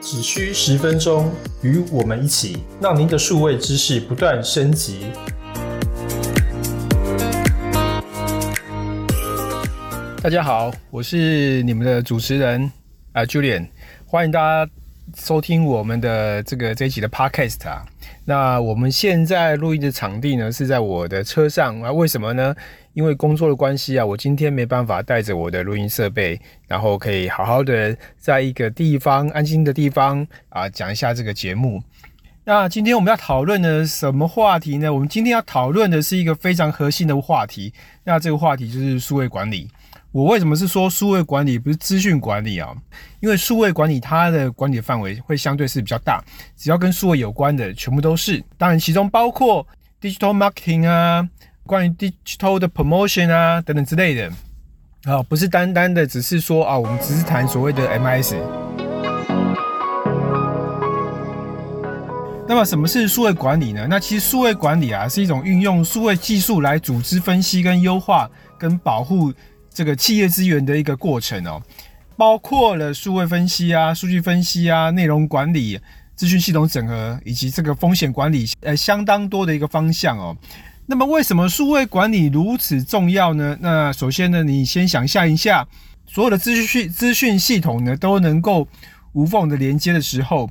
只需十分钟，与我们一起，让您的数位知识不断升级。大家好，我是你们的主持人啊，Julian，欢迎大家收听我们的这个这一集的 Podcast 啊。那我们现在录音的场地呢是在我的车上啊，为什么呢？因为工作的关系啊，我今天没办法带着我的录音设备，然后可以好好的在一个地方安静的地方啊讲一下这个节目。那今天我们要讨论的什么话题呢？我们今天要讨论的是一个非常核心的话题，那这个话题就是数位管理。我为什么是说数位管理不是资讯管理啊？因为数位管理它的管理范围会相对是比较大，只要跟数位有关的全部都是。当然，其中包括 digital marketing 啊，关于 digital 的 promotion 啊等等之类的啊，不是单单的只是说啊，我们只是谈所谓的 MIS。那么什么是数位管理呢？那其实数位管理啊是一种运用数位技术来组织、分析、跟优化、跟保护。这个企业资源的一个过程哦，包括了数位分析啊、数据分析啊、内容管理、资讯系统整合以及这个风险管理，呃，相当多的一个方向哦。那么，为什么数位管理如此重要呢？那首先呢，你先想象一下，所有的资讯资讯系统呢都能够无缝的连接的时候，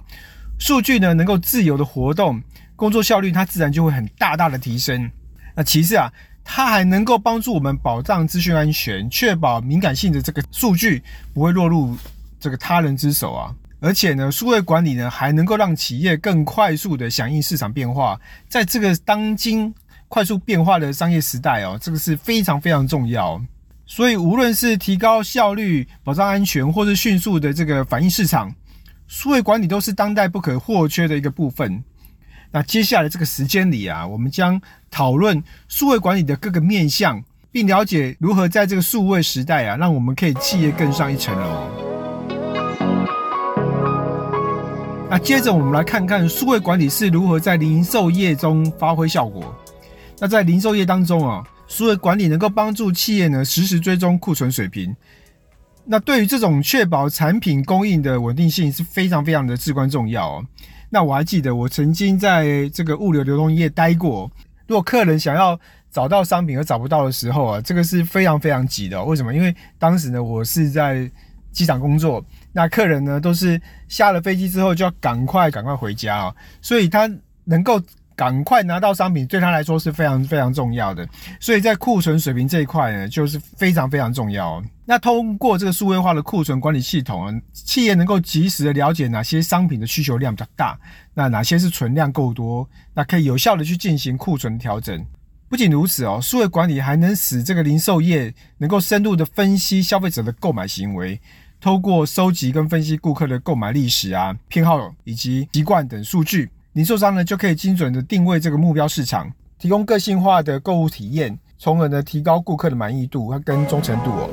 数据呢能够自由的活动，工作效率它自然就会很大大的提升。那其次啊。它还能够帮助我们保障资讯安全，确保敏感性的这个数据不会落入这个他人之手啊！而且呢，数位管理呢还能够让企业更快速的响应市场变化，在这个当今快速变化的商业时代哦，这个是非常非常重要。所以，无论是提高效率、保障安全，或是迅速的这个反映市场，数位管理都是当代不可或缺的一个部分。那接下来这个时间里啊，我们将讨论数位管理的各个面向，并了解如何在这个数位时代啊，让我们可以企业更上一层楼。那接着我们来看看数位管理是如何在零售业中发挥效果。那在零售业当中啊，数位管理能够帮助企业呢实时追踪库存水平。那对于这种确保产品供应的稳定性是非常非常的至关重要哦。那我还记得，我曾经在这个物流流通业待过。如果客人想要找到商品而找不到的时候啊，这个是非常非常急的。为什么？因为当时呢，我是在机场工作，那客人呢都是下了飞机之后就要赶快赶快回家啊，所以他能够。赶快拿到商品对他来说是非常非常重要的，所以在库存水平这一块呢，就是非常非常重要。那通过这个数位化的库存管理系统，企业能够及时的了解哪些商品的需求量比较大，那哪些是存量够多，那可以有效的去进行库存调整。不仅如此哦，数位管理还能使这个零售业能够深入的分析消费者的购买行为，透过收集跟分析顾客的购买历史啊、偏好以及习惯等数据。零售商呢就可以精准的定位这个目标市场，提供个性化的购物体验，从而呢提高顾客的满意度和跟忠诚度哦。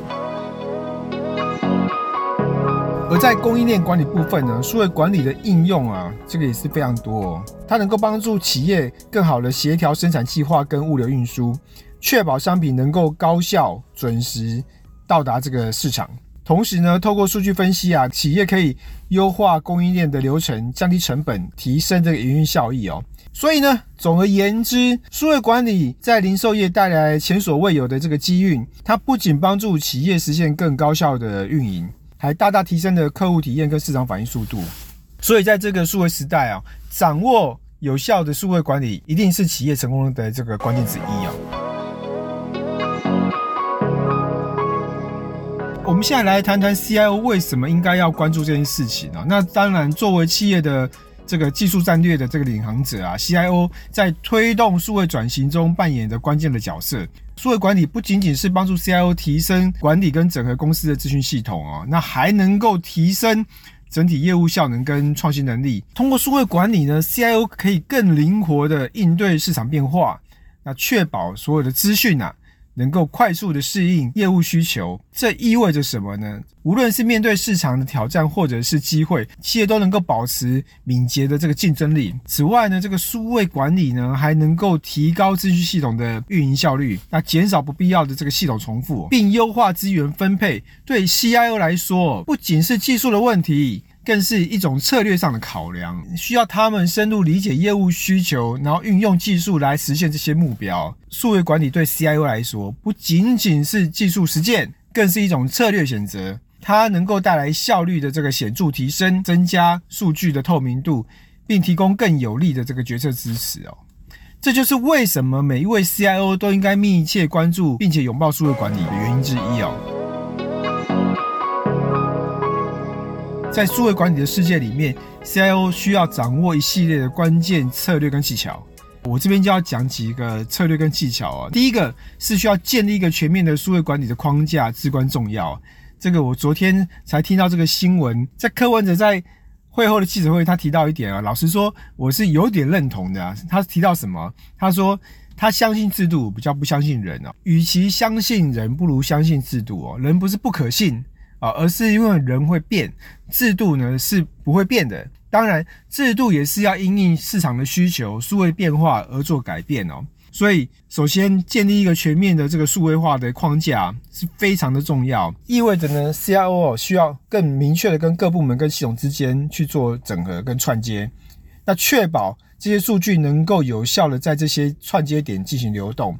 而在供应链管理部分呢，数位管理的应用啊，这个也是非常多哦。它能够帮助企业更好的协调生产计划跟物流运输，确保商品能够高效准时到达这个市场。同时呢，透过数据分析啊，企业可以优化供应链的流程，降低成本，提升这个营运效益哦。所以呢，总而言之，数位管理在零售业带来前所未有的这个机遇。它不仅帮助企业实现更高效的运营，还大大提升了客户体验跟市场反应速度。所以在这个数位时代啊，掌握有效的数位管理，一定是企业成功的这个关键之一啊。我们现在来谈谈 CIO 为什么应该要关注这件事情啊？那当然，作为企业的这个技术战略的这个领航者啊，CIO 在推动数位转型中扮演着关键的角色。数位管理不仅仅是帮助 CIO 提升管理跟整合公司的资讯系统哦，那还能够提升整体业务效能跟创新能力。通过数位管理呢，CIO 可以更灵活的应对市场变化，那确保所有的资讯啊。能够快速的适应业务需求，这意味着什么呢？无论是面对市场的挑战，或者是机会，企业都能够保持敏捷的这个竞争力。此外呢，这个数位管理呢，还能够提高资讯系统的运营效率，那减少不必要的这个系统重复，并优化资源分配。对 CIO 来说，不仅是技术的问题。更是一种策略上的考量，需要他们深入理解业务需求，然后运用技术来实现这些目标。数位管理对 CIO 来说，不仅仅是技术实践，更是一种策略选择。它能够带来效率的这个显著提升，增加数据的透明度，并提供更有力的这个决策支持哦。这就是为什么每一位 CIO 都应该密切关注并且拥抱数位管理的原因之一哦。在数位管理的世界里面，CIO 需要掌握一系列的关键策略跟技巧。我这边就要讲几个策略跟技巧啊。第一个是需要建立一个全面的数位管理的框架，至关重要。这个我昨天才听到这个新闻，在柯文哲在会后的记者会，他提到一点啊，老实说我是有点认同的。他提到什么？他说他相信制度，比较不相信人哦。与其相信人，不如相信制度哦。人不是不可信。啊，而是因为人会变，制度呢是不会变的。当然，制度也是要因应市场的需求、数位变化而做改变哦。所以，首先建立一个全面的这个数位化的框架是非常的重要，意味着呢，CIO 需要更明确的跟各部门跟系统之间去做整合跟串接，那确保这些数据能够有效的在这些串接点进行流动。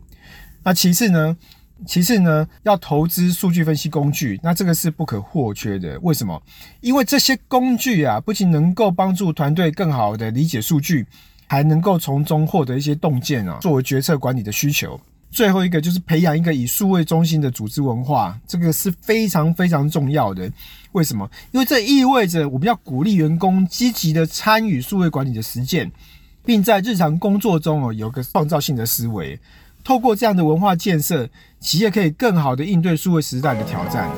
那其次呢？其次呢，要投资数据分析工具，那这个是不可或缺的。为什么？因为这些工具啊，不仅能够帮助团队更好的理解数据，还能够从中获得一些洞见啊，作为决策管理的需求。最后一个就是培养一个以数位中心的组织文化，这个是非常非常重要的。为什么？因为这意味着我们要鼓励员工积极的参与数位管理的实践，并在日常工作中哦，有个创造性的思维。透过这样的文化建设，企业可以更好的应对数位时代的挑战。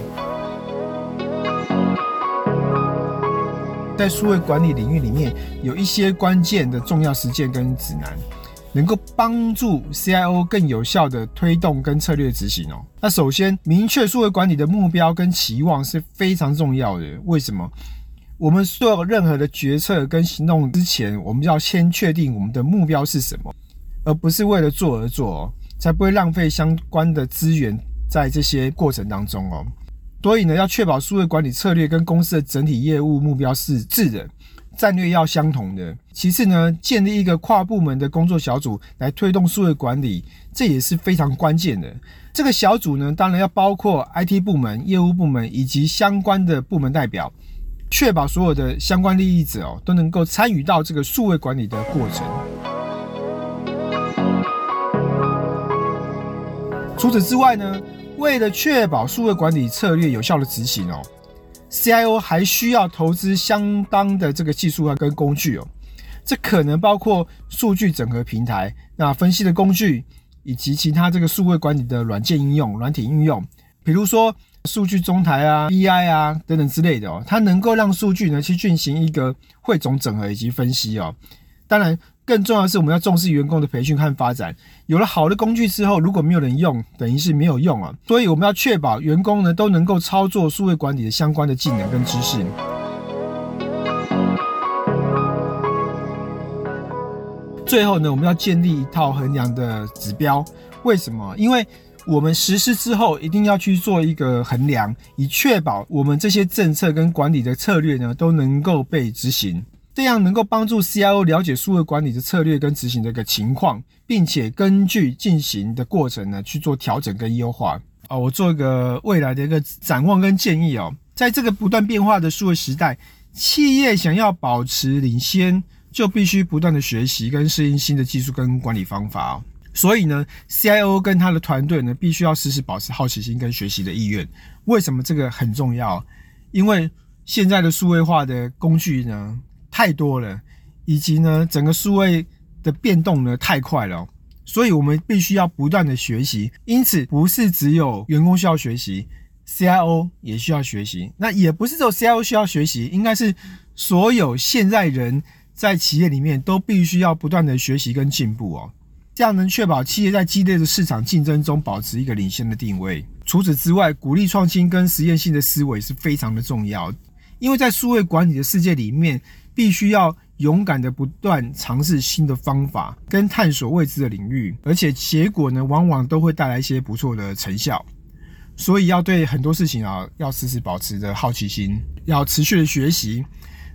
在数位管理领域里面，有一些关键的重要实践跟指南，能够帮助 CIO 更有效的推动跟策略执行哦。那首先，明确数位管理的目标跟期望是非常重要的。为什么？我们做任何的决策跟行动之前，我们要先确定我们的目标是什么。而不是为了做而做，才不会浪费相关的资源在这些过程当中哦。所以呢，要确保数位管理策略跟公司的整体业务目标是一致的，战略要相同的。其次呢，建立一个跨部门的工作小组来推动数位管理，这也是非常关键的。这个小组呢，当然要包括 IT 部门、业务部门以及相关的部门代表，确保所有的相关利益者哦都能够参与到这个数位管理的过程。除此之外呢，为了确保数位管理策略有效的执行哦，CIO 还需要投资相当的这个技术啊跟工具哦，这可能包括数据整合平台、那分析的工具，以及其他这个数位管理的软件应用、软体应用，比如说数据中台啊、BI 啊等等之类的哦，它能够让数据呢去进行一个汇总整合以及分析哦，当然。更重要的是，我们要重视员工的培训和发展。有了好的工具之后，如果没有人用，等于是没有用啊。所以我们要确保员工呢都能够操作数位管理的相关的技能跟知识。最后呢，我们要建立一套衡量的指标。为什么？因为我们实施之后，一定要去做一个衡量，以确保我们这些政策跟管理的策略呢都能够被执行。这样能够帮助 CIO 了解数位管理的策略跟执行的一个情况，并且根据进行的过程呢去做调整跟优化。哦，我做一个未来的一个展望跟建议哦，在这个不断变化的数位时代，企业想要保持领先，就必须不断的学习跟适应新的技术跟管理方法哦。所以呢，CIO 跟他的团队呢，必须要时时保持好奇心跟学习的意愿。为什么这个很重要？因为现在的数位化的工具呢？太多了，以及呢，整个数位的变动呢太快了，所以我们必须要不断的学习。因此，不是只有员工需要学习，CIO 也需要学习。那也不是只有 CIO 需要学习，应该是所有现在人在企业里面都必须要不断的学习跟进步哦。这样能确保企业在激烈的市场竞争中保持一个领先的定位。除此之外，鼓励创新跟实验性的思维是非常的重要，因为在数位管理的世界里面，必须要勇敢的不断尝试新的方法跟探索未知的领域，而且结果呢，往往都会带来一些不错的成效。所以要对很多事情啊，要时时保持着好奇心，要持续的学习，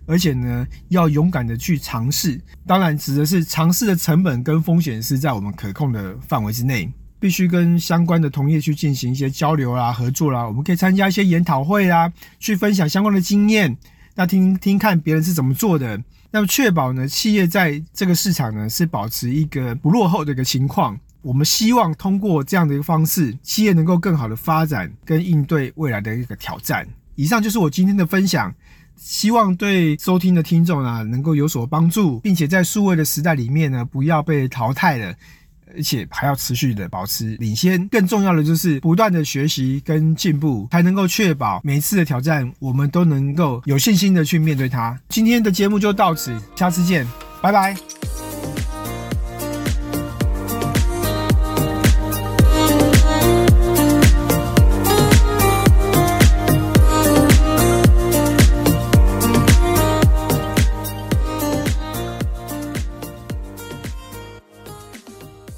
而且呢，要勇敢的去尝试。当然，指的是尝试的成本跟风险是在我们可控的范围之内，必须跟相关的同业去进行一些交流啦、合作啦。我们可以参加一些研讨会啦，去分享相关的经验，那听听看别人是怎么做的，那么确保呢，企业在这个市场呢是保持一个不落后的一个情况。我们希望通过这样的一个方式，企业能够更好的发展跟应对未来的一个挑战。以上就是我今天的分享，希望对收听的听众啊能够有所帮助，并且在数位的时代里面呢，不要被淘汰了，而且还要持续的保持领先。更重要的就是不断的学习跟进步，才能够确保每一次的挑战，我们都能够有信心的去面对它。今天的节目就到此，下次见，拜拜。